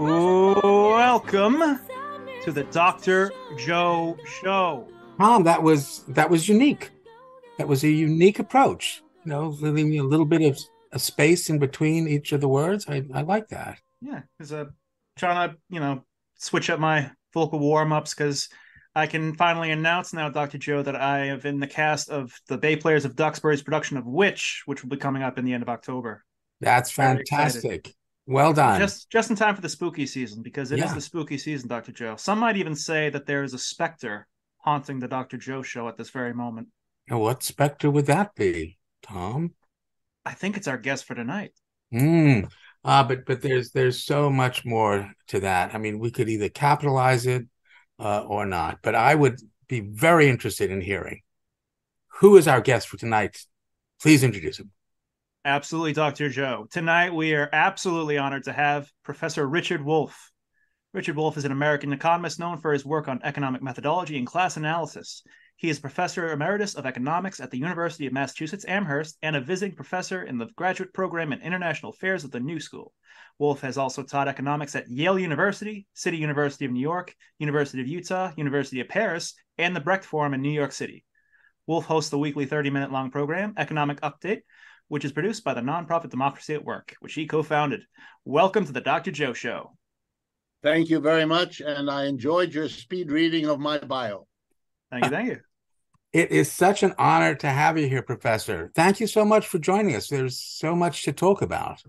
Welcome to the Dr. Joe Show. Tom, that was that was unique. That was a unique approach. You know, leaving me a little bit of a space in between each of the words. I, I like that. Yeah, because I'm uh, trying to you know switch up my vocal warm ups because I can finally announce now, Dr. Joe, that I have in the cast of the Bay Players of Duxbury's production of Witch, which will be coming up in the end of October. That's fantastic. Well done. Just just in time for the spooky season because it is Yeah. the spooky season, Dr. Joe. Some might even say that there is a specter haunting the Dr. Joe show at this very moment. Now, what specter would that be, Tom? I think it's our guest for tonight. Hmm. Uh, but but there's there's so much more to that. I mean, we could either capitalize it uh, or not. But I would be very interested in hearing who is our guest for tonight. Please introduce him. Absolutely, Dr. Joe. Tonight, we are absolutely honored to have Professor Richard Wolff. Richard Wolff is an American economist known for his work on economic methodology and class analysis. He is Professor Emeritus of Economics at the University of Massachusetts Amherst and a visiting professor in the graduate program in international affairs at the New School. Wolff has also taught economics at Yale University, City University of New York, University of Utah, University of Paris, and the Brecht Forum in New York City. Wolff hosts the weekly 30 minute long program, Economic Update, which is produced by the nonprofit Democracy at Work, which he co founded. Welcome to the Dr. Joe Show. Thank you very much, and I enjoyed your speed reading of my bio. Thank you. Thank you. It is such an honor to have you here, Professor. Thank you so much for joining us. There's so much to talk about.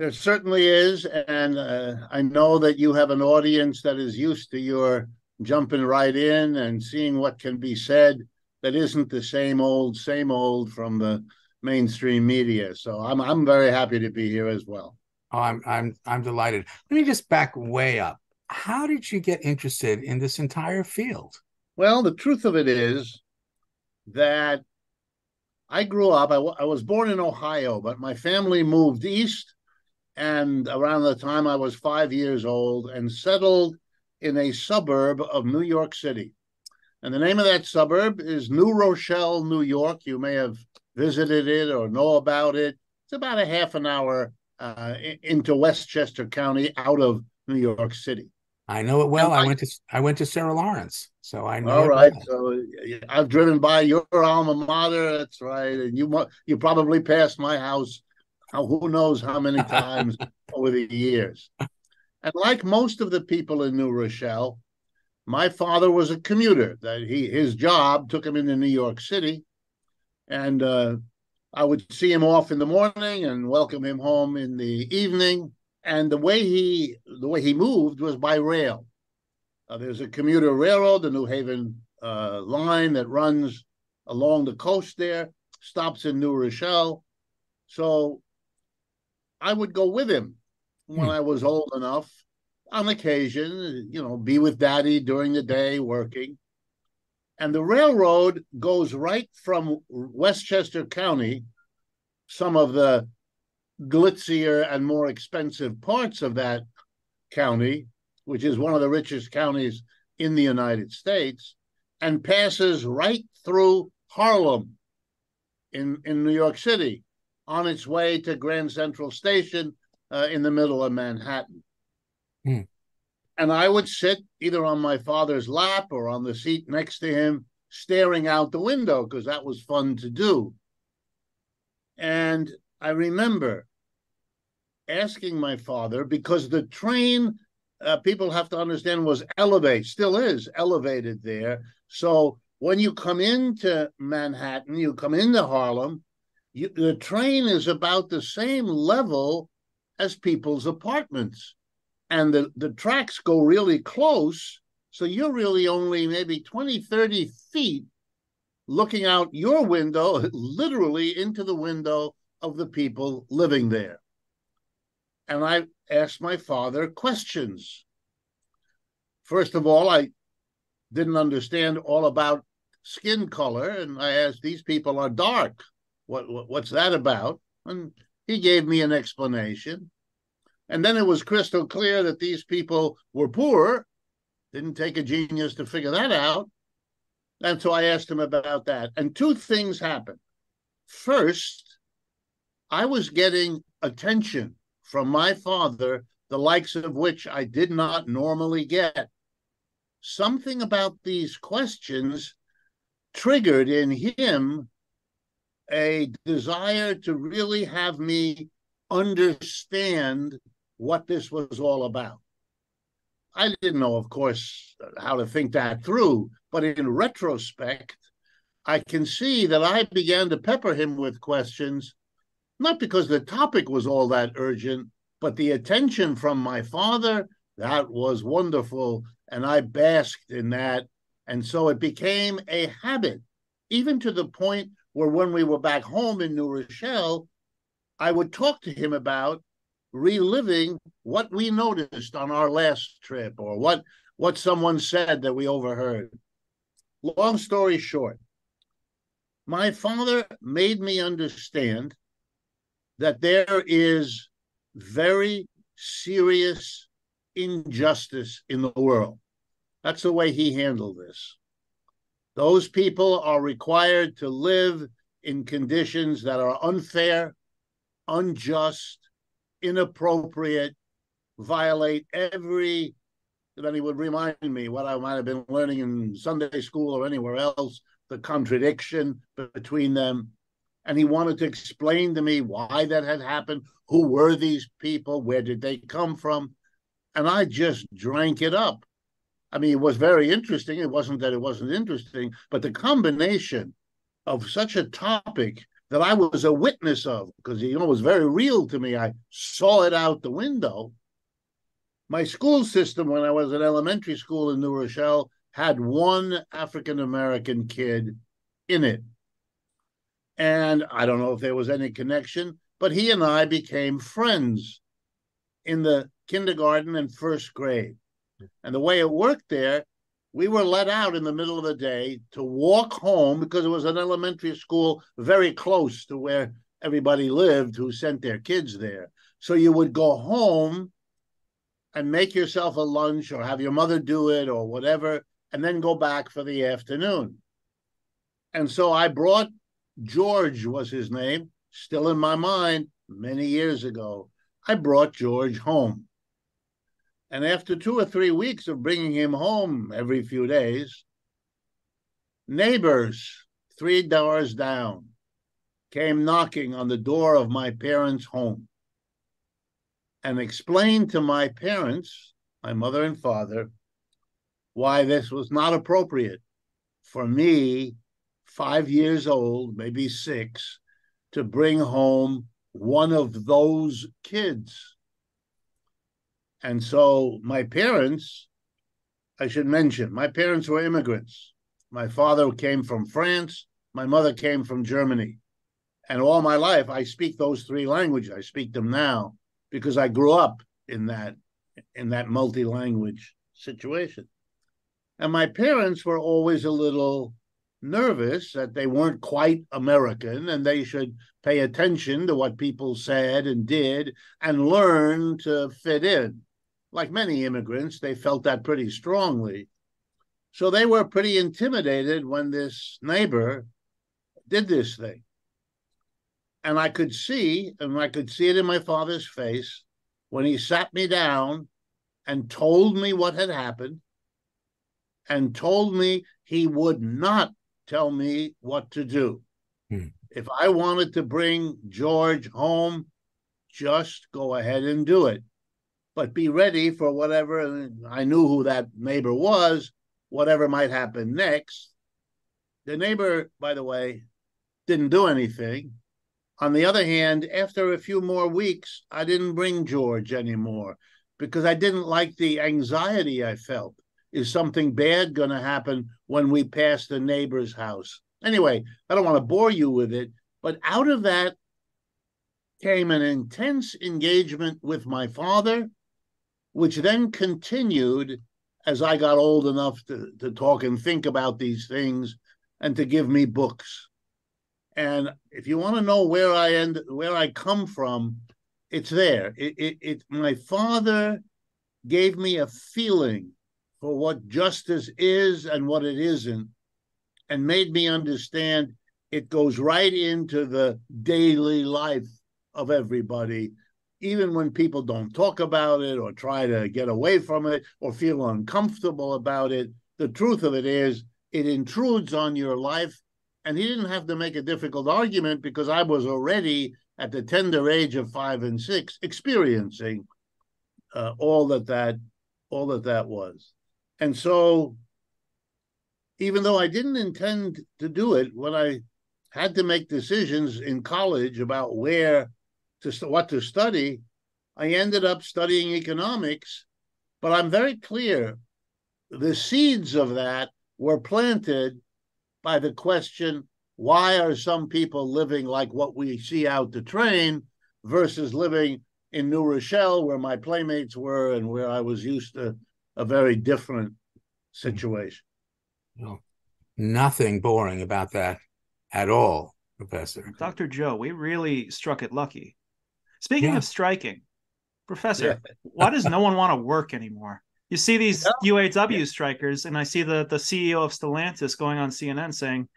There certainly is, and uh, I know that you have an audience that is used to your jumping right in and seeing what can be said that isn't the same old, same old from the mainstream media. So I'm I'm very happy to be here as well. Oh, I'm I'm I'm delighted. Let me just back way up. How did you get interested in this entire field? Well, the truth of it is that I grew up, I, w- I was born in Ohio, but my family moved east. And around the time I was five years old and settled in a suburb of New York City. And the name of that suburb is New Rochelle, New York. You may have visited it or know about it. It's about a half an hour uh, into Westchester County out of New York City. I know it well. I I- went to I went to Sarah Lawrence, so I know. All right, well. so I've driven by your alma mater. That's right, and you you probably passed my house. Who knows how many times over the years? And like most of the people in New Rochelle, my father was a commuter. That he his job took him into New York City, and uh, I would see him off in the morning and welcome him home in the evening. And the way he the way he moved was by rail. Uh, there's a commuter railroad, the New Haven uh, line that runs along the coast there, stops in New Rochelle. So I would go with him when Hmm. I was old enough on occasion, you know, be with daddy during the day working. And the railroad goes right from Westchester County, some of the glitzier and more expensive parts of that county, which is one of the richest counties in the United States, and passes right through Harlem in, in New York City on its way to Grand Central Station uh, in the middle of Manhattan. Hmm. And I would sit either on my father's lap or on the seat next to him, staring out the window because that was fun to do. And I remember asking my father because the train, uh, people have to understand, was elevated, still is elevated there. So when you come into Manhattan, you come into Harlem, you, the train is about the same level as people's apartments. And the, the tracks go really close. So you're really only maybe 20, 30 feet looking out your window, literally into the window of the people living there. and I asked my father questions. First of all, I didn't understand all about skin color, and I asked, "These people are dark. What, what what's that about?" And he gave me an explanation. And then it was crystal clear that these people were poor. Didn't take a genius to figure that out. And so I asked him about that. And two things happened. First, I was getting attention from my father, the likes of which I did not normally get. Something about these questions triggered in him a desire to really have me understand what this was all about. I didn't know, of course, how to think that through, but in retrospect, I can see that I began to pepper him with questions, not because the topic was all that urgent, but the attention from my father, that was wonderful. And I basked in that. And so it became a habit, even to the point where when we were back home in New Rochelle, I would talk to him about reliving what we noticed on our last trip or what what someone said that we overheard. Long story short, my father made me understand that there is very serious injustice in the world. That's the way he handled this. Those people are required to live in conditions that are unfair, unjust, inappropriate, violate every then he would remind me what I might have been learning in Sunday school or anywhere else, the contradiction between them. And he wanted to explain to me why that had happened, who were these people, where did they come from? And I just drank it up. I mean, it was very interesting. It wasn't that it wasn't interesting, but the combination of such a topic that I was a witness of, because you know it was very real to me. I saw it out the window. My school system, when I was at elementary school in New Rochelle, had one African American kid in it. And I don't know if there was any connection, but he and I became friends in the kindergarten and first grade. And the way it worked there, we were let out in the middle of the day to walk home because it was an elementary school very close to where everybody lived who sent their kids there. So you would go home and make yourself a lunch or have your mother do it or whatever, and then go back for the afternoon. And so I brought George, was his name, still in my mind many years ago. I brought George home. And after two or three weeks of bringing him home every few days, neighbors three doors down came knocking on the door of my parents' home and explained to my parents, my mother and father, why this was not appropriate for me, five years old, maybe six, to bring home one of those kids and so my parents, I should mention, my parents were immigrants. My father came from France, my mother came from Germany. And all my life, I speak those three languages. I speak them now because I grew up in that in that multi-language situation. And my parents were always a little nervous that they weren't quite American and they should pay attention to what people said and did and learn to fit in like many immigrants, they felt that pretty strongly. So they were pretty intimidated when this neighbor did this thing. And I could see, and I could see it in my father's face when he sat me down and told me what had happened and told me he would not tell me what to do. Hmm. If I wanted to bring George home, just go ahead and do it but be ready for whatever. I knew who that neighbor was, whatever might happen next. The neighbor, by the way, didn't do anything. On the other hand, after a few more weeks, I didn't bring George anymore because I didn't like the anxiety I felt. Is something bad going to happen when we pass the neighbor's house? Anyway, I don't want to bore you with it, but out of that came an intense engagement with my father, which then continued as I got old enough to, to talk and think about these things and to give me books. And if you want to know where I end, where I come from, it's there. It, it, it my father gave me a feeling for what justice is and what it isn't, and made me understand it goes right into the daily life of everybody, even when people don't talk about it or try to get away from it or feel uncomfortable about it. The truth of it is, it intrudes on your life. And he didn't have to make a difficult argument because I was already at the tender age of five and six experiencing uh, all that that all that that was. And so, even though I didn't intend to do it, when I had to make decisions in college about where to what to study, I ended up studying economics. But I'm very clear the seeds of that were planted by the question why are some people living like what we see out the train versus living in New Rochelle, where my playmates were and where I was used to a very different situation. No, nothing boring about that at all, Professor. Dr. Joe, we really struck it lucky. Speaking yeah. of striking, Professor, yeah. why does no one want to work anymore? You see these yeah. UAW strikers, and I see the, the CEO of Stellantis going on CNN saying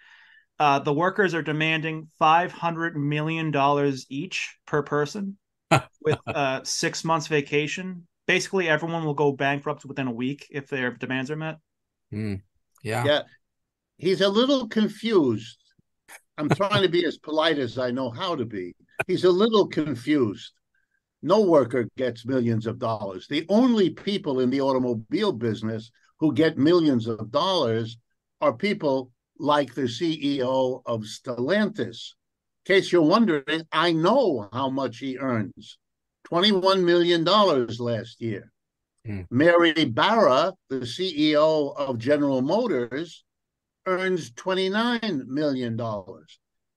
uh, the workers are demanding $500 million each per person with uh, six months vacation. Basically, everyone will go bankrupt within a week if their demands are met. Mm. Yeah. Yeah. He's a little confused. I'm trying to be as polite as I know how to be. He's a little confused. No worker gets millions of dollars. The only people in the automobile business who get millions of dollars are people like the CEO of Stellantis, in case you're wondering, I know how much he earns $21 million last year. Hmm. Mary Barra, the CEO of General Motors, earns $29 million.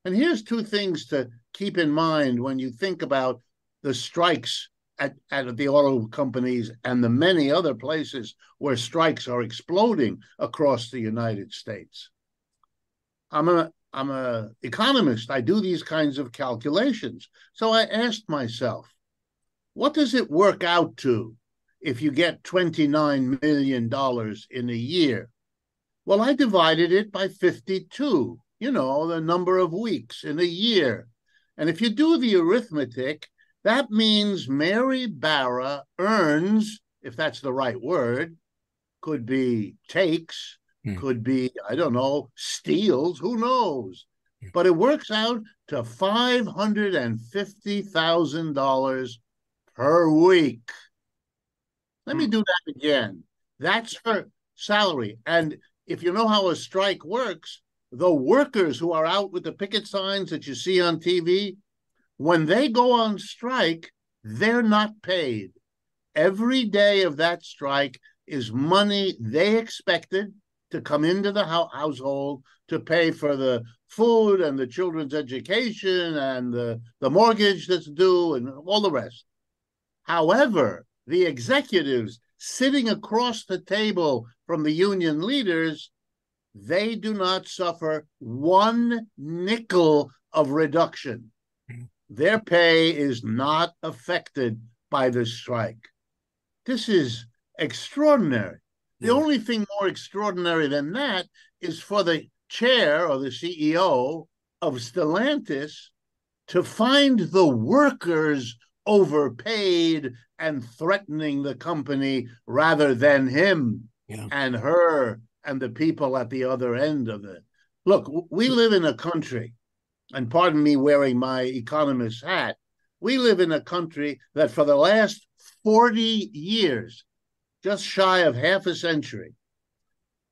And here's two things to keep in mind when you think about the strikes at, at the auto companies and the many other places where strikes are exploding across the United States. I'm a I'm a economist. I do these kinds of calculations. So I asked myself, what does it work out to if you get $29 million in a year? Well, I divided it by 52, you know, the number of weeks in a year. And if you do the arithmetic, that means Mary Barra earns, if that's the right word, could be takes Hmm. Could be, I don't know, steals, who knows? Hmm. But it works out to $550,000 per week. Let me hmm. do that again. That's her salary. And if you know how a strike works, the workers who are out with the picket signs that you see on TV, when they go on strike, they're not paid. Every day of that strike is money they expected to come into the household to pay for the food and the children's education and the, the mortgage that's due and all the rest. However, the executives sitting across the table from the union leaders, they do not suffer one nickel of reduction. Their pay is not affected by the strike. This is extraordinary. The hmm. only thing more extraordinary than that is for the chair or the CEO of Stellantis to find the workers overpaid and threatening the company rather than him yeah. and her and the people at the other end of it. Look, we live in a country, and pardon me wearing my economist hat, we live in a country that for the last 40 years just shy of half a century,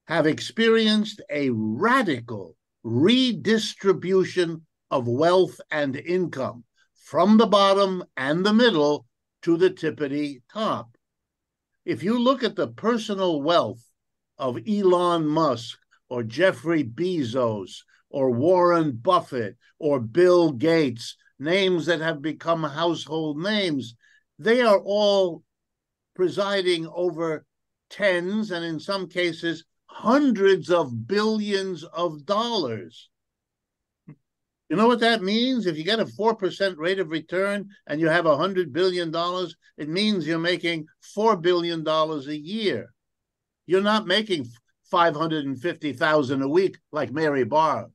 have experienced a radical redistribution of wealth and income from the bottom and the middle to the tippity top. If you look at the personal wealth of Elon Musk or Jeffrey Bezos or Warren Buffett or Bill Gates, names that have become household names, they are all presiding over tens and in some cases hundreds of billions of dollars. You know what that means? If you get a 4% rate of return and you have $100 billion, it means you're making $4 billion a year. You're not making 550,000 a week like Mary Barra.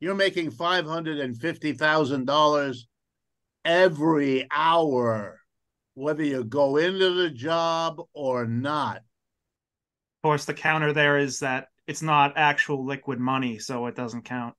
You're making $550,000 every hour, whether you go into the job or not. Of course, the counter there is that it's not actual liquid money, so it doesn't count.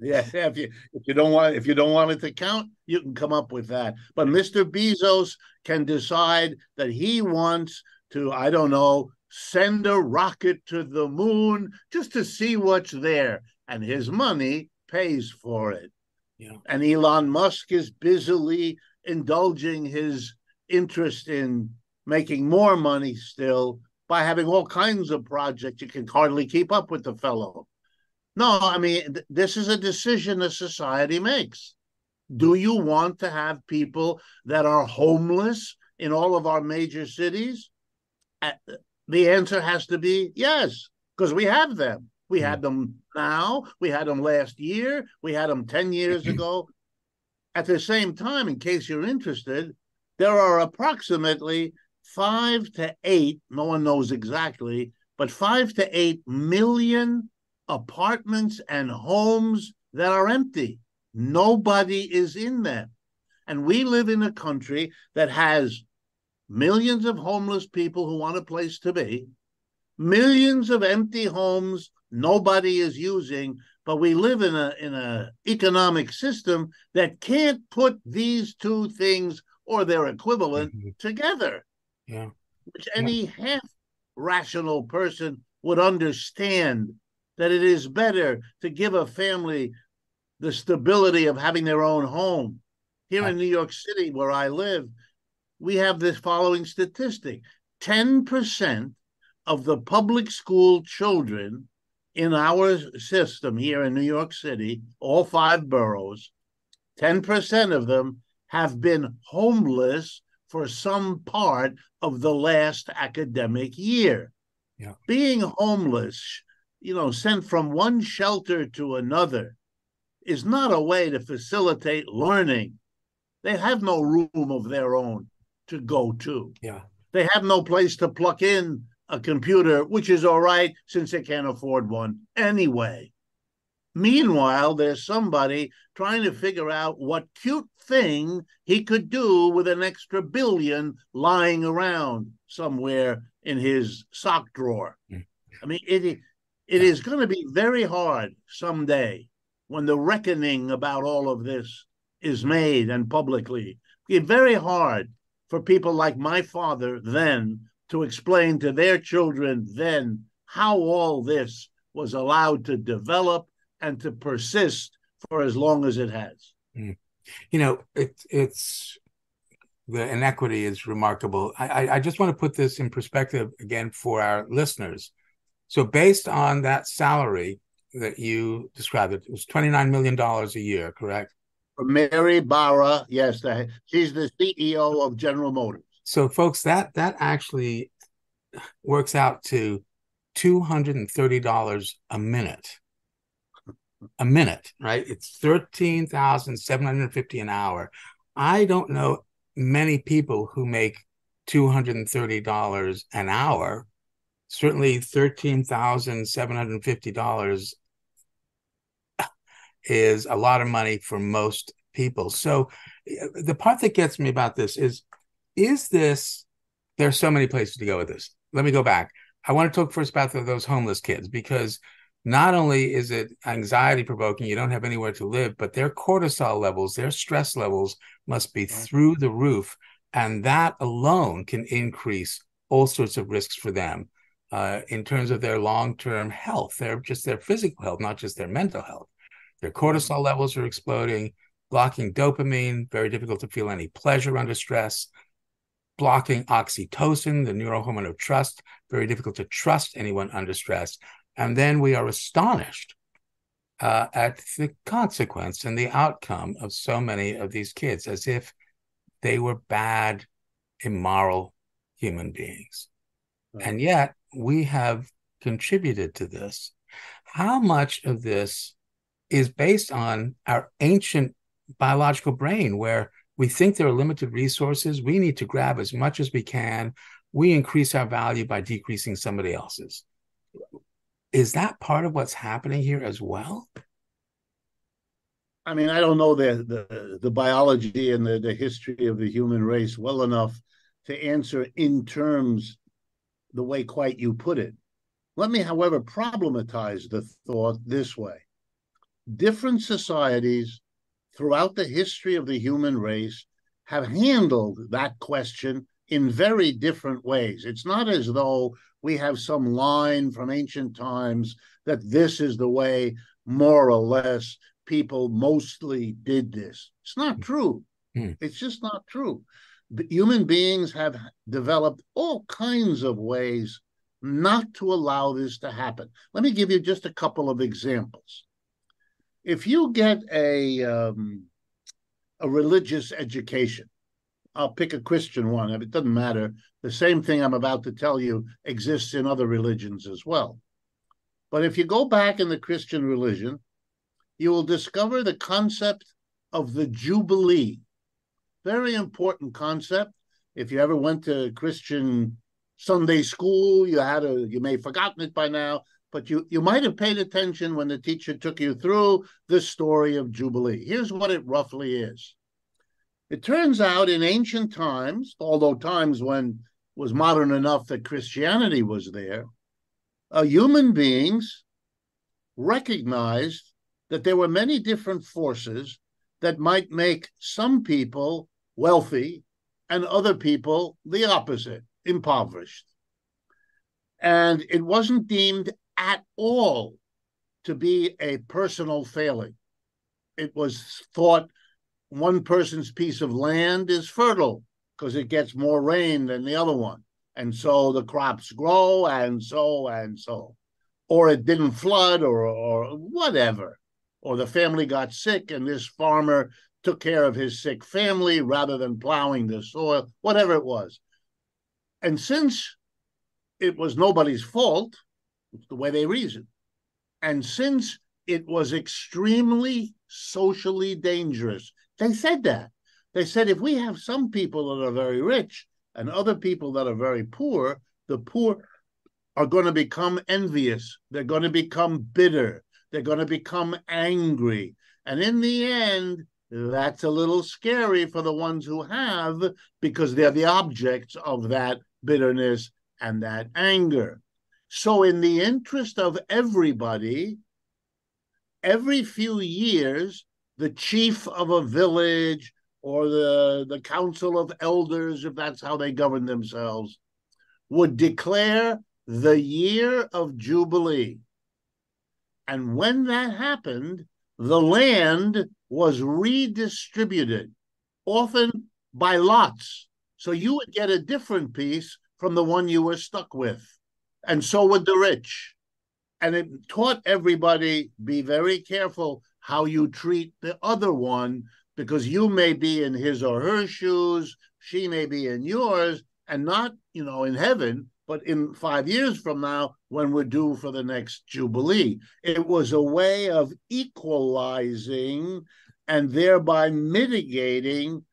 Yeah, if you if you don't want if you don't want it to count, you can come up with that. But Mr. Bezos can decide that he wants to, I don't know, send a rocket to the moon just to see what's there, and his money pays for it. Yeah. And Elon Musk is busily indulging his interest in making more money still by having all kinds of projects. You can hardly keep up with the fellow. No, I mean, th- this is a decision a society makes. Do you want to have people that are homeless in all of our major cities? Uh, the answer has to be yes, because we have them. We had mm. them now, we had them last year, we had them 10 years mm-hmm. ago. At the same time, in case you're interested, there are approximately five to eight, no one knows exactly, but five to eight million apartments and homes that are empty. Nobody is in them. And we live in a country that has millions of homeless people who want a place to be, millions of empty homes nobody is using, but we live in a in a economic system that can't put these two things or their equivalent Mhm. together Yeah. which any half rational person would understand that it is better to give a family the stability of having their own home. Here in New York City, where I live, we have this following statistic 10% of the public school children in our system here in New York City, all five boroughs, 10% of them have been homeless for some part of the last academic year. Yeah. Being homeless, you know, sent from one shelter to another is not a way to facilitate learning. They have no room of their own to go to. Yeah. They have no place to plug in a computer, which is all right since they can't afford one anyway. Meanwhile, there's somebody trying to figure out what cute thing he could do with an extra billion lying around somewhere in his sock drawer. Mm. I mean, it it is going to be very hard someday when the reckoning about all of this is made and publicly. It's very hard for people like my father then to explain to their children then how all this was allowed to develop and to persist for as long as it has. Hmm. You know, it, it's the inequity is remarkable. I, I just want to put this in perspective again for our listeners. So, based on that salary that you described, it was $29 million a year, correct? Mary Barra, yes, the, she's the CEO of General Motors. So, folks, that that actually works out to two hundred and thirty dollars a minute. A minute, right? It's thirteen thousand seven hundred fifty an hour. I don't know many people who make two hundred and thirty dollars an hour. Certainly, thirteen thousand seven hundred fifty dollars is a lot of money for most people. So, the part that gets me about this is is this there's so many places to go with this. Let me go back. I want to talk first about the, those homeless kids because not only is it anxiety provoking you don't have anywhere to live but their cortisol levels their stress levels must be through the roof and that alone can increase all sorts of risks for them uh, in terms of their long-term health their just their physical health not just their mental health their cortisol levels are exploding blocking dopamine very difficult to feel any pleasure under stress blocking oxytocin, the neurohormone of trust, very difficult to trust anyone under stress. And then we are astonished uh, at the consequence and the outcome of so many of these kids as if they were bad, immoral human beings. Right. And yet we have contributed to this. How much of this is based on our ancient biological brain, where we think there are limited resources? We need to grab as much as we can. We increase our value by decreasing somebody else's is that part of what's happening here as well? I mean, I don't know the the, the biology and the, the history of the human race well enough to answer in terms the way quite you put it. Let me, however, problematize the thought this way. Different societies throughout the history of the human race have handled that question in very different ways. It's not as though we have some line from ancient times that this is the way, more or less, people mostly did this. It's not true. Mm. It's just not true. Human beings have developed all kinds of ways not to allow this to happen. Let me give you just a couple of examples. If you get a um, a religious education, I'll pick a Christian one. It doesn't matter. The same thing I'm about to tell you exists in other religions as well. But if you go back in the Christian religion, you will discover the concept of the Jubilee. Very important concept. If you ever went to Christian Sunday school, you had a you may have forgotten it by now, but you you might have paid attention when the teacher took you through the story of Jubilee. Here's what it roughly is. It turns out in ancient times, although times when was modern enough that Christianity was there, uh, human beings recognized that there were many different forces that might make some people wealthy and other people the opposite, impoverished. And it wasn't deemed at all to be a personal failing. It was thought one person's piece of land is fertile because it gets more rain than the other one. And so the crops grow and so and so. Or it didn't flood or, or whatever. Or the family got sick and this farmer took care of his sick family rather than plowing the soil, whatever it was. And since it was nobody's fault, it's the way they reason. And since it was extremely socially dangerous they said that. They said if we have some people that are very rich and other people that are very poor, the poor are going to become envious. They're going to become bitter. They're going to become angry. And in the end, that's a little scary for the ones who have because they're the objects of that bitterness and that anger. So, in the interest of everybody, every few years, the chief of a village or the, the council of elders, if that's how they govern themselves, would declare the year of Jubilee. And when that happened, the land was redistributed, often by lots. So you would get a different piece from the one you were stuck with. And so would the rich. And it taught everybody be very careful how you treat the other one because you may be in his or her shoes, she may be in yours, and not, you know, in heaven, but in five years from now when we're due for the next Jubilee. It was a way of equalizing and thereby mitigating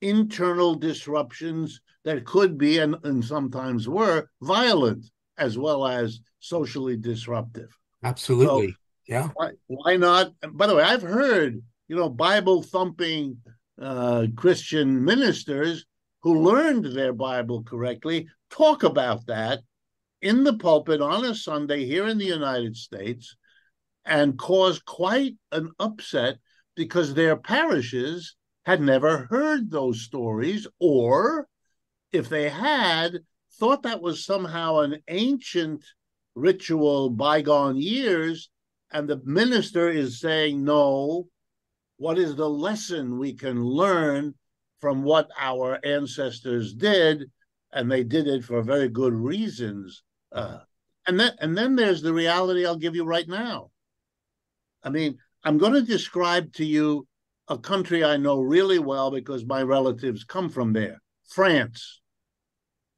internal disruptions that could be and, and sometimes were violent as well as socially disruptive. Absolutely. So yeah. Why, why not? By the way, I've heard, you know, Bible thumping uh, Christian ministers who learned their Bible correctly talk about that in the pulpit on a Sunday here in the United States and cause quite an upset because their parishes had never heard those stories or if they had thought that was somehow an ancient ritual bygone years and the minister is saying, no, what is the lesson we can learn from what our ancestors did? And they did it for very good reasons. Uh, and then, and then there's the reality I'll give you right now. I mean, I'm going to describe to you a country I know really well because my relatives come from there France.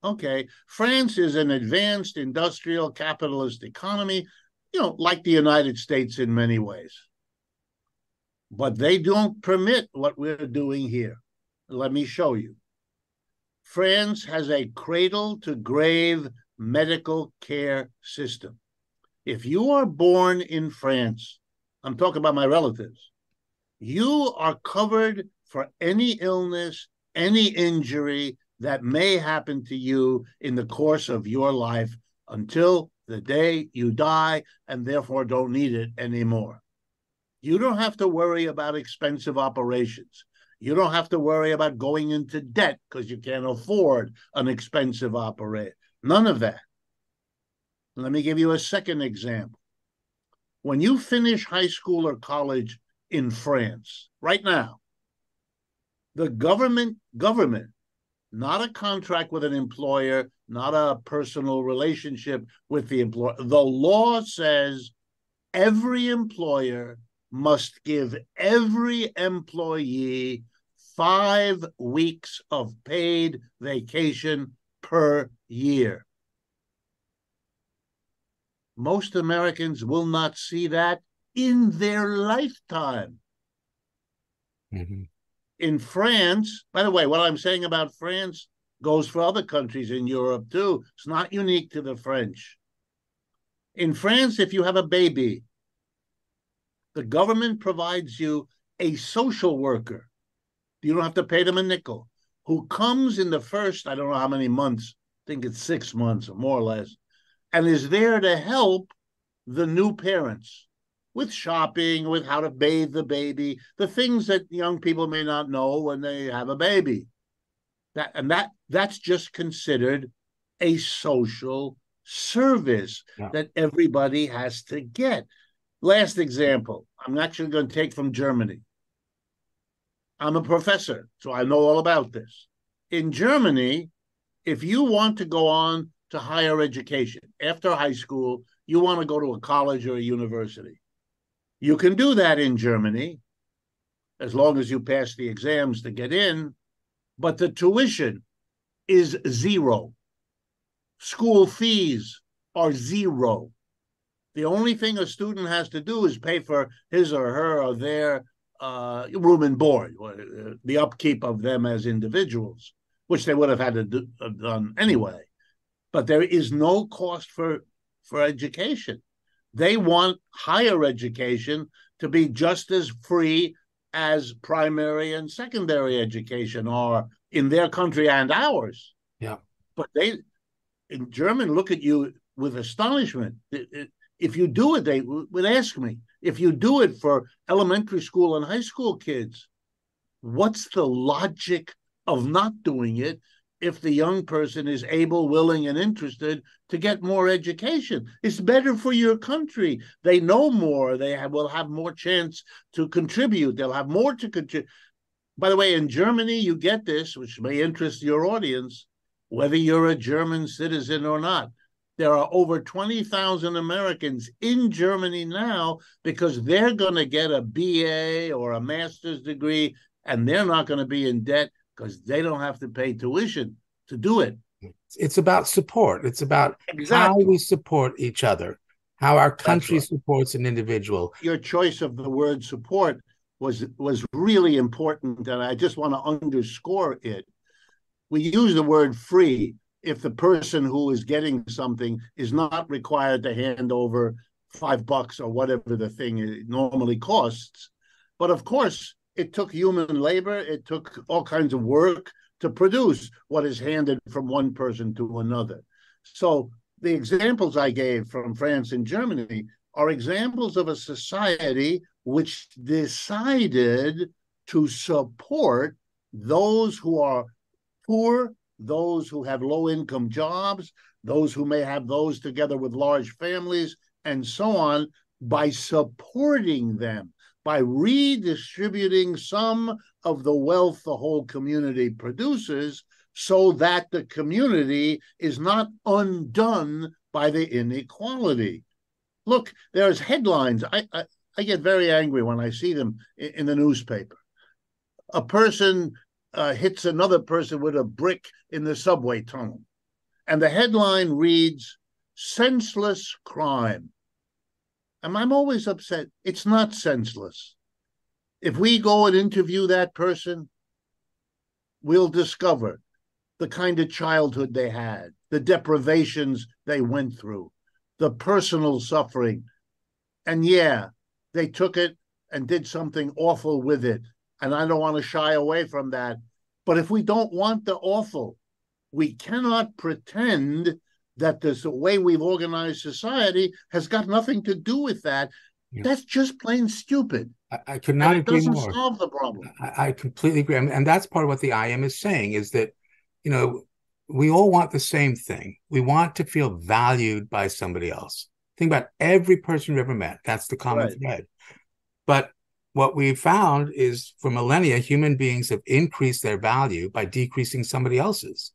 Okay, France is an advanced industrial capitalist economy, you know, like the United States in many ways. But they don't permit what we're doing here. Let me show you. France has a cradle to grave medical care system. If you are born in France, I'm talking about my relatives, you are covered for any illness, any injury that may happen to you in the course of your life until the day you die and therefore don't need it anymore. You don't have to worry about expensive operations. You don't have to worry about going into debt because you can't afford an expensive operation. None of that. Let me give you a second example. When you finish high school or college in France right now, the government government, not a contract with an employer, not a personal relationship with the employer. The law says every employer must give every employee five weeks of paid vacation per year. Most Americans will not see that in their lifetime. Mm-hmm. In France, by the way, what I'm saying about France goes for other countries in Europe too. It's not unique to the French. In France, if you have a baby, the government provides you a social worker. You don't have to pay them a nickel, who comes in the first, I don't know how many months, I think it's six months or more or less, and is there to help the new parents with shopping, with how to bathe the baby, the things that young people may not know when they have a baby. That and that that's just considered a social service yeah. that everybody has to get. Last example, I'm actually going to take from Germany. I'm a professor, so I know all about this. In Germany, if you want to go on to higher education after high school, you want to go to a college or a university. You can do that in Germany as long as you pass the exams to get in, but the tuition is zero. School fees are zero. The only thing a student has to do is pay for his or her or their uh, room and board, or uh, the upkeep of them as individuals, which they would have had to do have done anyway. But there is no cost for for education. They want higher education to be just as free as primary and secondary education are in their country and ours. Yeah. But they, in German, look at you with astonishment. If you do it, they would ask me, if you do it for elementary school and high school kids, what's the logic of not doing it if the young person is able, willing, and interested to get more education. It's better for your country. They know more. They have, will have more chance to contribute. They'll have more to contribute. By the way, in Germany, you get this, which may interest your audience, whether you're a German citizen or not. There are over 20,000 Americans in Germany now because they're going to get a BA or a master's degree and they're not going to be in debt because they don't have to pay tuition to do it. It's about support. It's about exactly. how we support each other, how our country right. supports an individual. Your choice of the word support was was really important, and I just want to underscore it. We use the word free if the person who is getting something is not required to hand over five bucks or whatever the thing eh, normally costs. But of course, it took human labor, it took all kinds of work to produce what is handed from one person to another. So the examples I gave from France and Germany are examples of a society which decided to support those who are poor, those who have low income jobs, those who may have those together with large families, and so on, by supporting them by redistributing some of the wealth the whole community produces so that the community is not undone by the inequality. Look, there's headlines. I, I, I get very angry when I see them in, in the newspaper. A person uh, hits another person with a brick in the subway tunnel, and the headline reads "Senseless Crime." And I'm always upset. It's not senseless. If we go and interview that person, we'll discover the kind of childhood they had, the deprivations they went through, the personal suffering. And yeah, they took it and did something awful with it. And I don't want to shy away from that. But if we don't want the awful, we cannot pretend that this the way we've organized society has got nothing to do with that. Yeah. That's just plain stupid. I, I could not and agree doesn't more. solve the problem. I, I completely agree, and that's part of what the IM is saying is that you know we all want the same thing. We want to feel valued by somebody else. Think about every person you've ever met. That's the common right. thread. But what we've found is for millennia, human beings have increased their value by decreasing somebody else's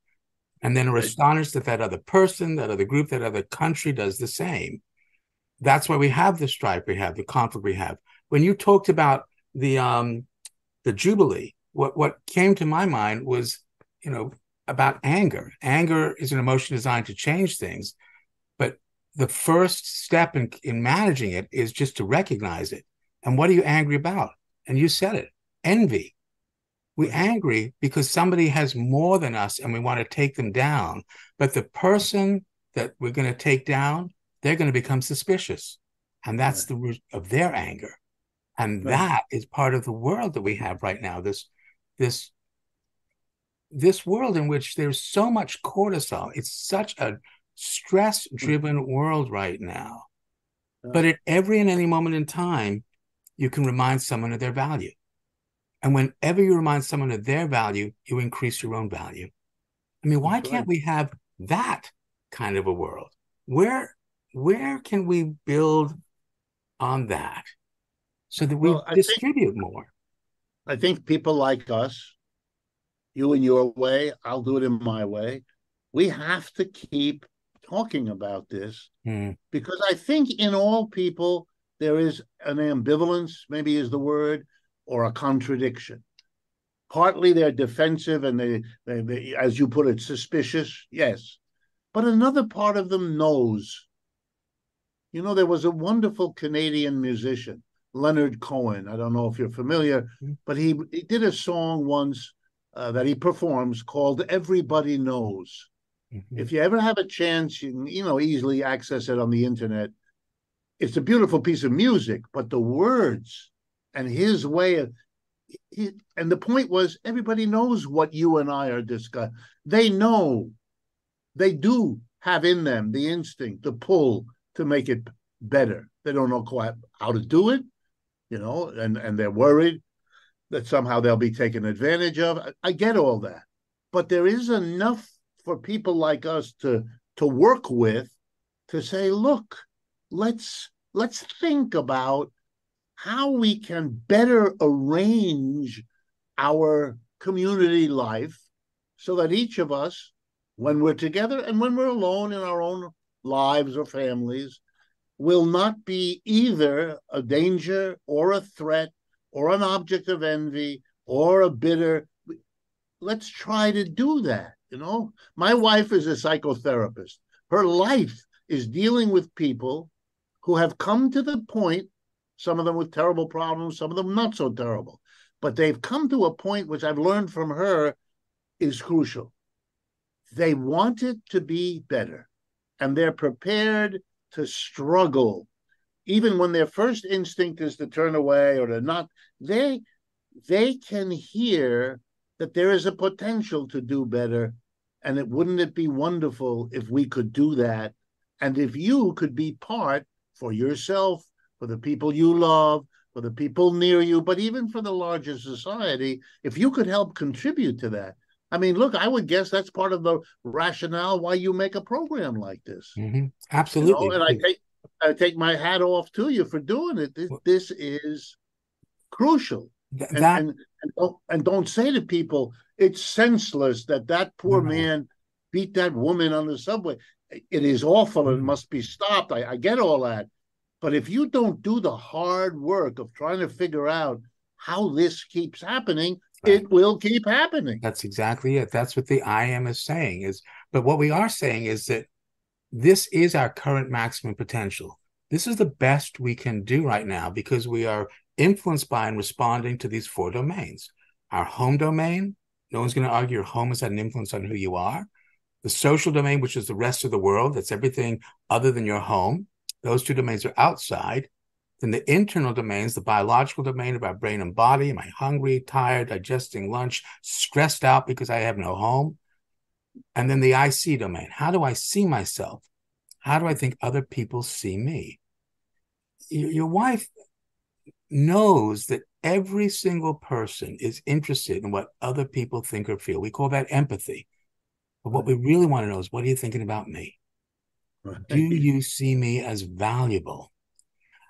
and then are astonished that that other person, that other group, that other country does the same. That's why we have the strife we have, the conflict we have. When you talked about the um, the jubilee, what what came to my mind was, you know, about anger. Anger is an emotion designed to change things, but the first step in in managing it is just to recognize it. And what are you angry about? And you said it, envy. We're mm-hmm. angry because somebody has more than us and we want to take them down. But the person that we're going to take down, they're going to become suspicious. And that's the root of their anger. And that is part of the world that we have right now. This, this, this world in which there's so much cortisol. It's such a stress driven mm-hmm. world right now. But at every and any moment in time, you can remind someone of their value. And whenever you remind someone of their value, you increase your own value. I mean, why can't we have that kind of a world? Where where can we build on that so that we well, distribute think, more? I think people like us, you in your way, I'll do it in my way. We have to keep talking about this hmm. because I think in all people there is an ambivalence, maybe is the word, or a contradiction. Partly they're defensive and they, they, they, as you put it, suspicious, yes. But another part of them knows. You know, there was a wonderful Canadian musician, Leonard Cohen. I don't know if you're familiar, mm-hmm. but he, he did a song once uh, that he performs called Everybody Knows. Mm-hmm. If you ever have a chance, you can, you know, easily access it on the internet. It's a beautiful piece of music, but the words and his way of he, and the point was everybody knows what you and I are discussing. They know, they do have in them the instinct, the pull to make it better. They don't know quite how to do it, you know, and and they're worried that somehow they'll be taken advantage of. I, I get all that, but there is enough for people like us to to work with to say, look, let's let's think about how we can better arrange our community life so that each of us, when we're together and when we're alone in our own lives or families, will not be either a danger or a threat or an object of envy or a bitter. Let's try to do that. You know, my wife is a psychotherapist. Her life is dealing with people who have come to the point some of them with terrible problems, some of them not so terrible. But they've come to a point which I've learned from her is crucial. They want it to be better, and they're prepared to struggle. Even when their first instinct is to turn away or to not, they they can hear that there is a potential to do better. And it wouldn't it be wonderful if we could do that? And if you could be part for yourself for the people you love, for the people near you, but even for the larger society, if you could help contribute to that. I mean, look, I would guess that's part of the rationale why you make a program like this. Mm-hmm. Absolutely. You know? And I take I take my hat off to you for doing it. This, this is crucial. Th- and, that... and, and, don't, and, don't, say to people it's senseless that that poor mm-hmm. man beat that woman on the subway. It is awful and mm-hmm. must be stopped. I, I get all that But if you don't do the hard work of trying to figure out how this keeps happening, right. it will keep happening. That's exactly it. That's what the I am is saying is but what we are saying is that this is our current maximum potential. This is the best we can do right now because we are influenced by and responding to these four domains. Our home domain, no one's going to argue your home has had an influence on who you are. The social domain, which is the rest of the world, that's everything other than your home. Those two domains are outside. Then the internal domains, the biological domain of our brain and body. Am I hungry, tired, digesting lunch, stressed out because I have no home? And then the IC domain. How do I see myself? How do I think other people see me? Your wife knows that every single person is interested in what other people think or feel. We call that empathy. But what we really want to know is what are you thinking about me? Right. Do you see me as valuable?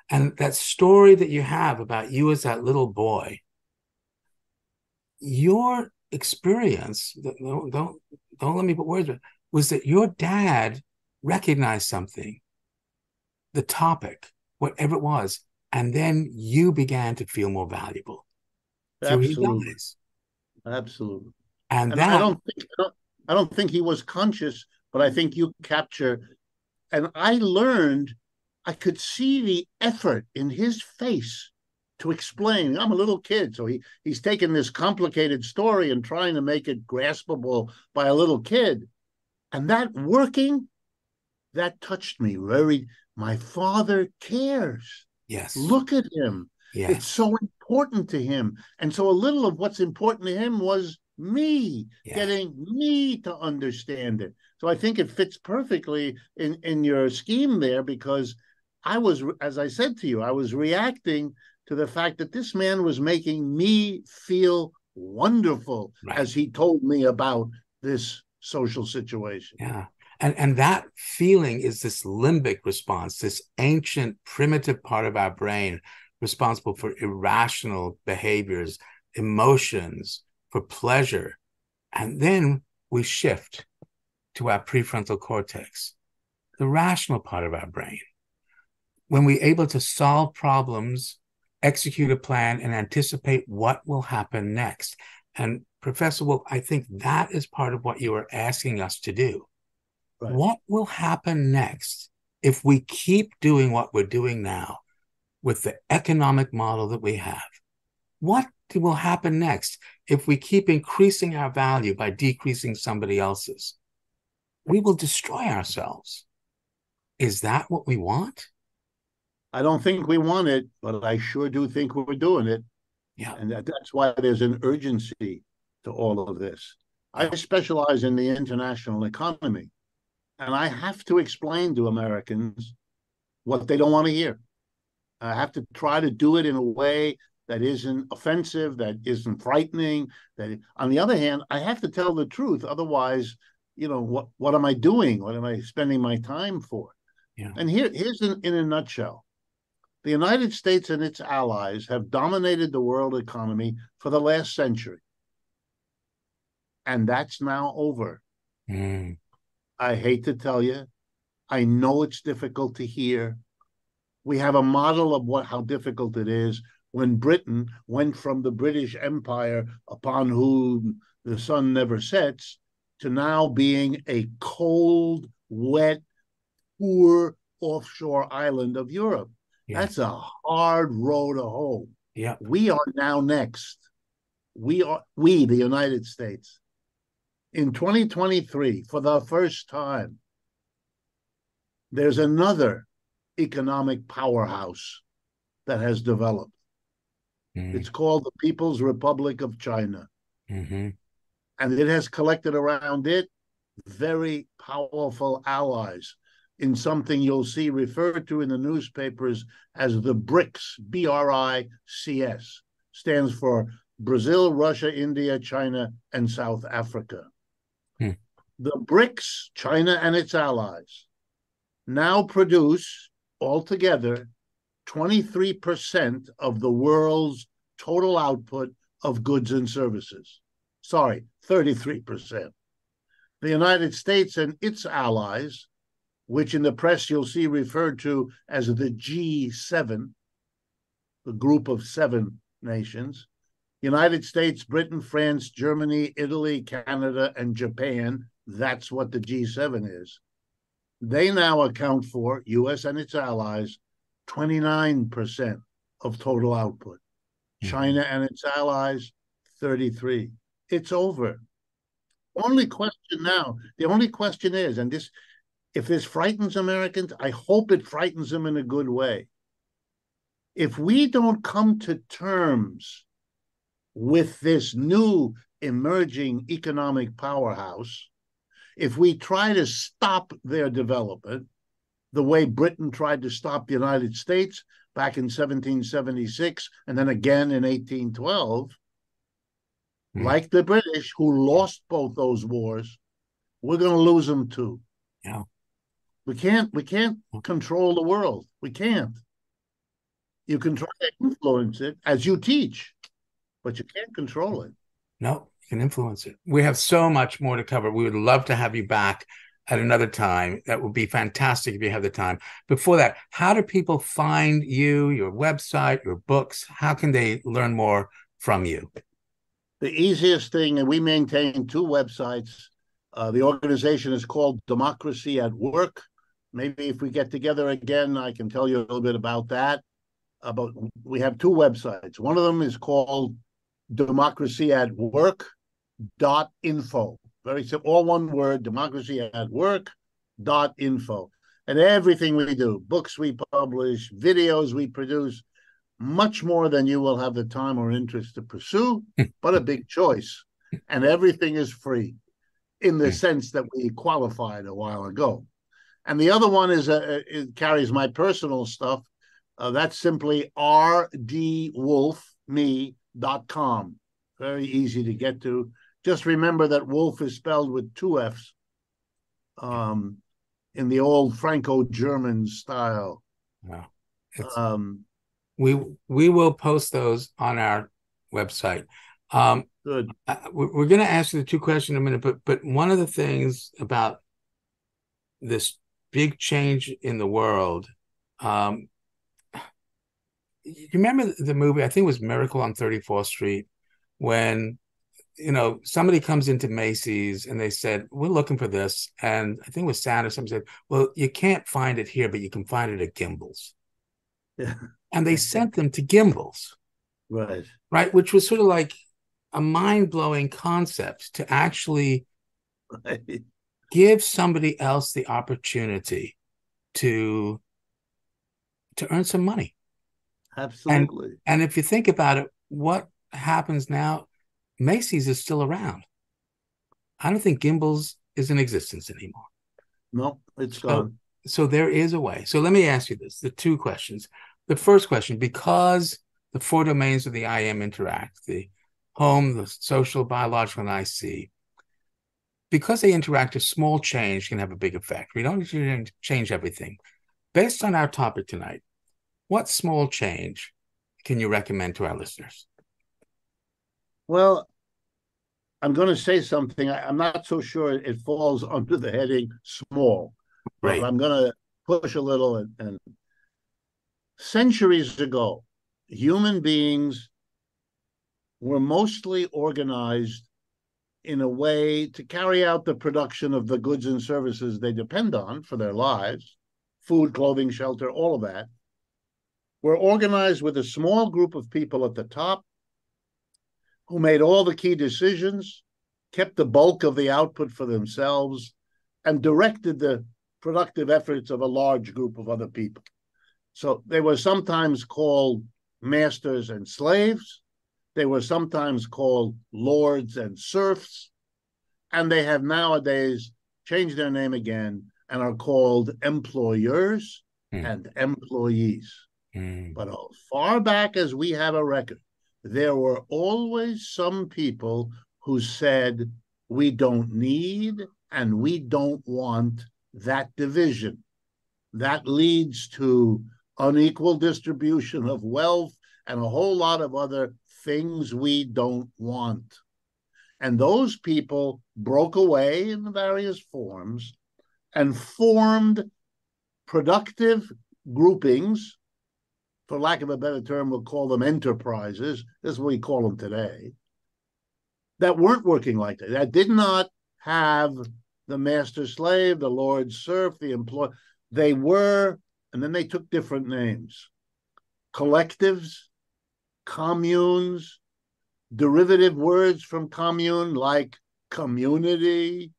And that story that you have about you as that little boy, your experience, don't, don't, don't let me put words, was that your dad recognized something, the topic, whatever it was, and then you began to feel more valuable. Absolutely. Absolutely. And, and that, I don't think I don't, I don't think he was conscious, but I think you capture and I learned I could see the effort in his face to explain. I'm a little kid, so he he's taking this complicated story and trying to make it graspable by a little kid. And that working, that touched me very. My father cares. Yes. Look at him. Yes. It's so important to him. And so a little of what's important to him was me, yeah. getting me to understand it. So I think it fits perfectly in, in your scheme there because I was, as I said to you, I was reacting to the fact that this man was making me feel wonderful right. as he told me about this social situation. Yeah. And, and that feeling is this limbic response, this ancient primitive part of our brain responsible for irrational behaviors, emotions, for pleasure. And then we shift to our prefrontal cortex, the rational part of our brain. When we're able to solve problems, execute a plan, and anticipate what will happen next. And Professor Wolff, I think that is part of what you are asking us to do. Right. What will happen next if we keep doing what we're doing now with the economic model that we have? What will happen next if we keep increasing our value by decreasing somebody else's? We will destroy ourselves. Is that what we want? I don't think we want it, but I sure do think we're doing it. Yeah. And that, that's why there's an urgency to all of this. I specialize in the international economy, and I have to explain to Americans what they don't want to hear. I have to try to do it in a way that isn't offensive, that isn't frightening. That on the other hand, I have to tell the truth. Otherwise, you know, what what am I doing? What am I spending my time for? Yeah. And here, here's in, in a nutshell. The United States and its allies have dominated the world economy for the last century. And that's now over. Mm. I hate to tell you, I know it's difficult to hear. We have a model of what how difficult it is when Britain went from the British Empire, upon whom the sun never sets, to now being a cold, wet, poor offshore island of Europe. Yeah. That's a hard road to hoe. Yeah. We are now next. We are we, the United States. In 2023, for the first time, there's another economic powerhouse that has developed. Mm-hmm. It's called the People's Republic of China. Mm-hmm. And it has collected around it very powerful allies in something you'll see referred to in the newspapers as the BRICS, B R I C S, stands for Brazil, Russia, India, China, and South Africa. Hmm. The BRICS, China and its allies, now produce altogether 23% of the world's total output of goods and services. Sorry, 33%. The United States and its allies which in the press you'll see referred to as the G7, the group of seven nations United States, Britain, France, Germany, Italy, Canada, and Japan. That's what the G7 is. They now account for, US and its allies, 29% of total output. Mm-hmm. China and its allies, 33. It's over. Only question now, the only question is, and this, if this frightens Americans, I hope it frightens them in a good way. If we don't come to terms with this new emerging economic powerhouse, if we try to stop their development, the way Britain tried to stop the United States back in 1776 and then again in 1812, mm. like the British who lost both those wars, we're going to lose them too. Yeah. We can't we can't control the world. We can't. You can try to influence it as you teach but you can't control it. No, you can influence it. We have so much more to cover. We would love to have you back at another time. That would be fantastic if you have the time. Before that, how do people find you, your website, your books? How can they learn more from you? The easiest thing, and we maintain two websites. Uh, the organization is called Democracy at Work. Maybe if we get together again, I can tell you a little bit about that. About we have two websites. One of them is called democracy at work dot info. Very simple, all one word, democracy at work dot info. And everything we do, books we publish, videos we produce, much more than you will have the time or interest to pursue, but a big choice. And everything is free in the sense that we qualified a while ago. And the other one is uh, it carries my personal stuff. Uh, that's simply rdwolff, me, dot com. Very easy to get to. Just remember that Wolff is spelled with two F's um, in the old Franco-German style. Wow. Um, we we will post those on our website. Um, Good. We're going to ask you the two questions in a minute, but but one of the things about this big change in the world um, you remember the movie? I think it was Miracle on 34th Street when you know somebody comes into Macy's and they said we're looking for this, and I think it was Santa. Somebody said, "Well, you can't find it here, but you can find it at Gimbels." Yeah. And they sent them to Gimbels, right? Right, which was sort of like a mind blowing concept to actually right. give somebody else the opportunity to to earn some money Absolutely. And, and if you think about it, what happens now? Macy's is still around. I don't think Gimbels is in existence anymore. No, it's so, gone. So there is a way. So let me ask you this: the two questions. The first question, because the four domains of the IM interact, the home, the social, biological, and IC, because they interact, a small change can have a big effect. We don't need to change everything. Based on our topic tonight, what small change can you recommend to our listeners? Well, I'm going to say something. I, am not so sure it falls under the heading small. Right. But I'm going to push a little. And, and centuries ago, human beings were mostly organized in a way to carry out the production of the goods and services they depend on for their lives food, clothing, shelter, all of that were organized with a small group of people at the top who made all the key decisions, kept the bulk of the output for themselves, and directed the productive efforts of a large group of other people. So they were sometimes called masters and slaves. They were sometimes called lords and serfs. And they have nowadays changed their name again and are called employers mm. and employees. Mm. But as far back as we have a record, there were always some people who said, we don't need and we don't want that division. That leads to unequal distribution of wealth and a whole lot of other things we don't want. And those people broke away in various forms and formed productive groupings, for lack of a better term, we'll call them enterprises. This is what we call them today. That weren't working like that. That did not have the master slave, the lord serf, the employee. They were, and then they took different names collectives, communes, derivative words from commune like community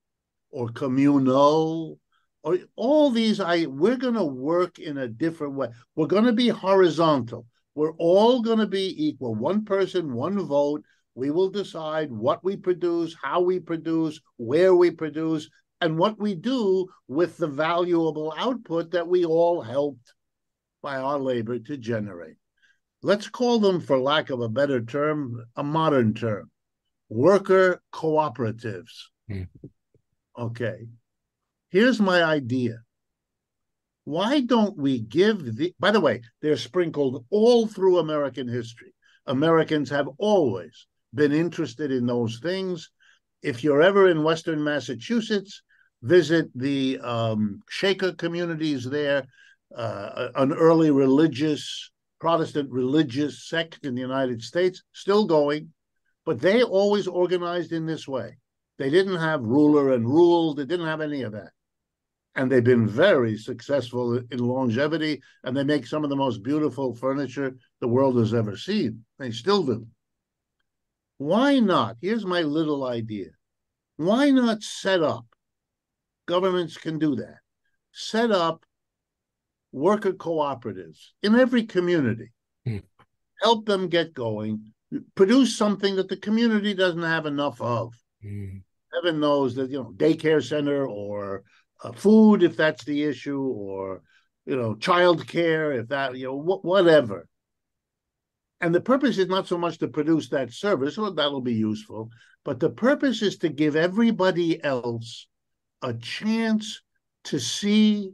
or communal or all these i we're going to work in a different way we're going to be horizontal we're all going to be equal one person one vote we will decide what we produce how we produce where we produce and what we do with the valuable output that we all helped by our labor to generate let's call them, for lack of a better term, a modern term worker cooperatives. Mm. Okay. Here's my idea. Why don't we give the, by the way, they're sprinkled all through American history. Americans have always been interested in those things. If you're ever in Western Massachusetts, visit the um, Shaker communities there, uh, an early religious Protestant religious sect in the United States, still going, but they always organized in this way. They didn't have ruler and rule, they didn't have any of that. And they've been very successful in longevity, and they make some of the most beautiful furniture the world has ever seen. They still do. Why not? Here's my little idea. Why not set up? Governments can do that. Set up worker cooperatives in every community. Hmm. Help them get going. Produce something that the community doesn't have enough of. Hmm. Heaven knows that you know daycare center or uh, food if that's the issue, or you know child care if that you know wh- whatever. And the purpose is not so much to produce that service, well, that'll be useful, but the purpose is to give everybody else a chance to see,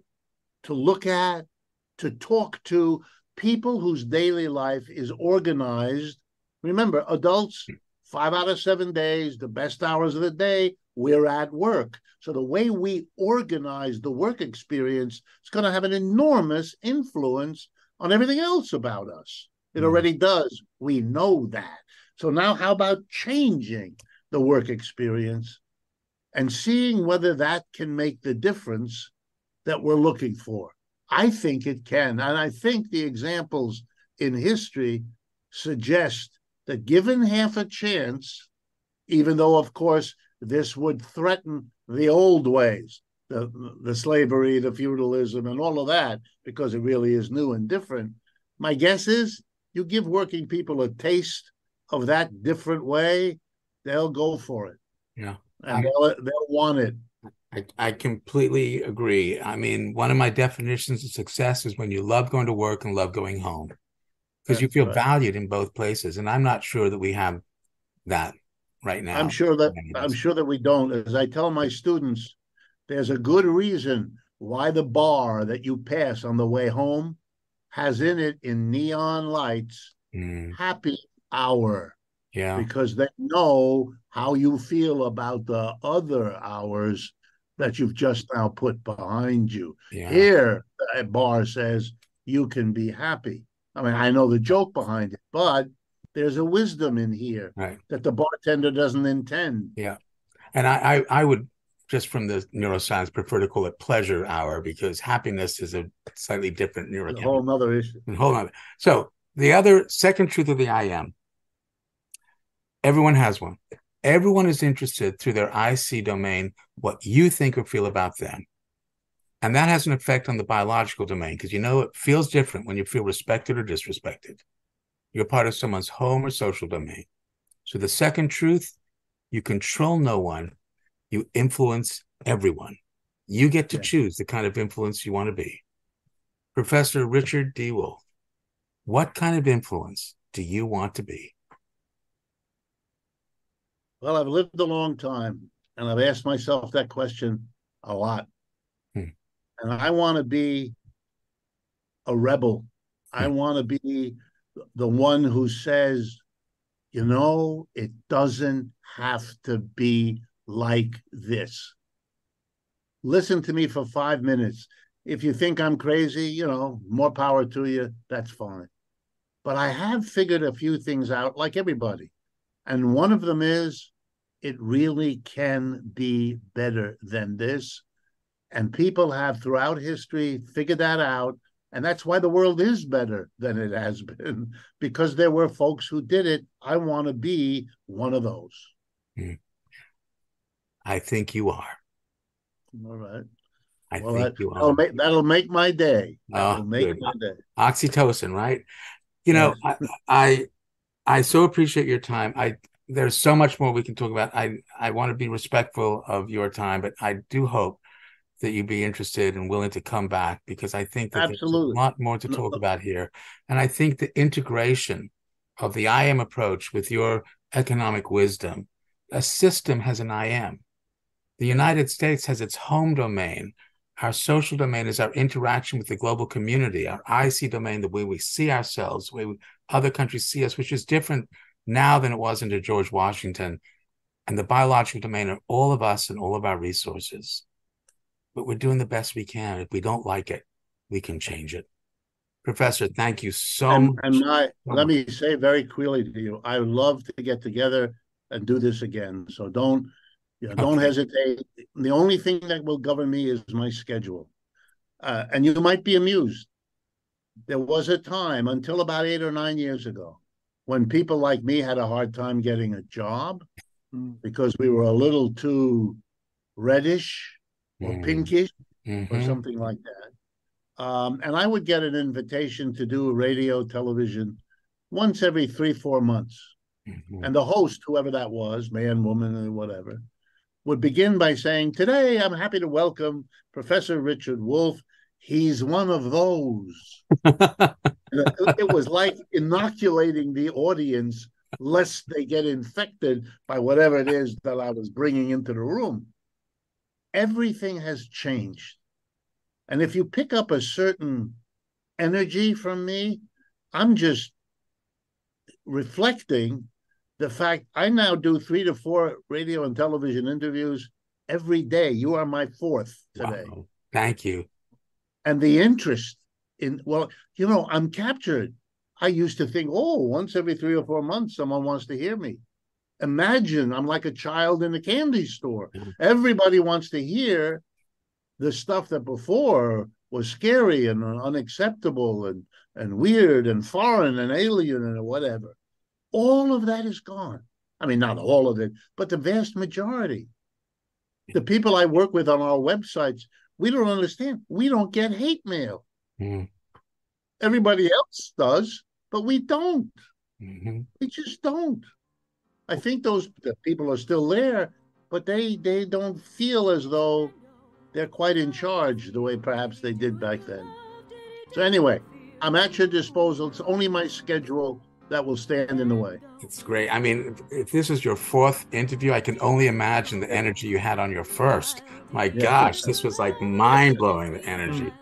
to look at, to talk to people whose daily life is organized. Remember, adults, five out of seven days, the best hours of the day, we're at work. So the way we organize the work experience is going to have an enormous influence on everything else about us. It mm. already does. We know that. So now, how about changing the work experience and seeing whether that can make the difference that we're looking for? I think it can. And I think the examples in history suggest that given half a chance, even though, of course, this would threaten the old ways, the, the slavery, the feudalism, and all of that, because it really is new and different. My guess is you give working people a taste of that different way, they'll go for it. Yeah. And I, they'll, they'll want it. I, I completely agree. I mean, one of my definitions of success is when you love going to work and love going home because you feel right. valued in both places. And I'm not sure that we have that right now. I'm sure that I'm sure that we don't. As I tell my students, there's a good reason why the bar that you pass on the way home has in it in neon lights mm. happy hour. Yeah. Because they know how you feel about the other hours that you've just now put behind you. Yeah. Here, a bar says you can be happy. I mean, I know the joke behind it, but there's a wisdom in here right. that the bartender doesn't intend. Yeah. And I, I, I would just from the neuroscience prefer to call it pleasure hour because happiness is a slightly different neuro. A whole other issue. A whole other. So the other second truth of the I am. Everyone has one. Everyone is interested through their IC domain what you think or feel about them. And that has an effect on the biological domain because you know it feels different when you feel respected or disrespected. You're part of someone's home or social domain. So the second truth, you control no one, you influence everyone. You get to choose the kind of influence you want to be. Professor Richard D. Wolff, what kind of influence do you want to be? Well, I've lived a long time and I've asked myself that question a lot. Hmm. And I want to be a rebel. Hmm. I want to be the one who says, you know, it doesn't have to be like this. Listen to me for five minutes. if you think I'm crazy, you know, more power to you. That's fine. But I have figured a few things out, like everybody. And one of them is it really can be better than this. And people have throughout history figured that out. And that's why the world is better than it has been, because there were folks who did it. I want to be one of those. Hmm. I think you are. All right. I well, think that, you that'll make, that'll make my day. That'll Oh, make good. my day. Oxytocin, right? You know, I, I I so appreciate your time. I there's so much more we can talk about. I I want to be respectful of your time, but I do hope that you'd be interested and willing to come back because I think that Absolutely. there's a lot more to talk about here. And I think the integration of the I am approach with your economic wisdom, a system has an I am. The United States has its home domain. Our social domain is our interaction with the global community, our IC domain, the way we see ourselves, the way we, other countries see us, which is different now than it was under George Washington. And the biological domain are all of us and all of our resources. But we're doing the best we can. If we don't like it, we can change it. Professor, thank you so and, much. and my so let much. me say very clearly to you, I would love to get together and do this again. So don't you know, don't hesitate. The only thing that will govern me is my schedule. Uh, and you might be amused. There was a time until about eight or nine years ago when people like me had a hard time getting a job Mm. because we were a little too reddish or Mm. pinkish or Mhm. something like that. Um, and I would get an invitation to do radio, television once every three, four months. Mhm. And the host, whoever that was, man, woman, or whatever, would begin by saying, Today I'm happy to welcome Professor Richard Wolff. He's one of those. It was like inoculating the audience lest they get infected by whatever it is that I was bringing into the room. Everything has changed. And if you pick up a certain energy from me, I'm just reflecting the fact I now do three to four radio and television interviews every day. You are my fourth today. Wow. Thank you. And the interest in, well, you know, I'm captured. I used to think, oh, once every three or four months, someone wants to hear me. Imagine I'm like a child in a candy store. Everybody wants to hear the stuff that before was scary and unacceptable and, and weird and foreign and alien and whatever. All of that is gone. I mean, not all of it, but the vast majority. The people I work with on our websites, we don't understand. We don't get hate mail. Mm. Everybody else does, but we don't. Mhm. We just don't. I think those the people are still there, but they they don't feel as though they're quite in charge the way perhaps they did back then. So anyway, I'm at your disposal. It's only my schedule that will stand in the way. It's great. I mean, if, if this is your fourth interview, I can only imagine the energy you had on your first. My Yeah. gosh, this was like mind blowing. The energy.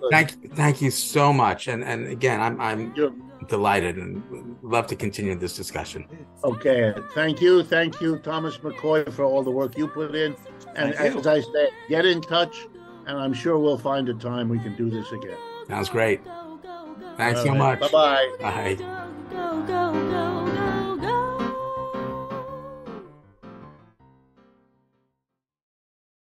Mm. Thank, thank you so much. And and again, I'm I'm You're- delighted and love to continue this discussion. Okay. Thank you. Thank you, Thomas McCoy, for all the work you put in. And Thank you. as I said, get in touch, and I'm sure we'll find a time we can do this again. Sounds great. Thanks so much. Bye bye. Bye. go, go, go.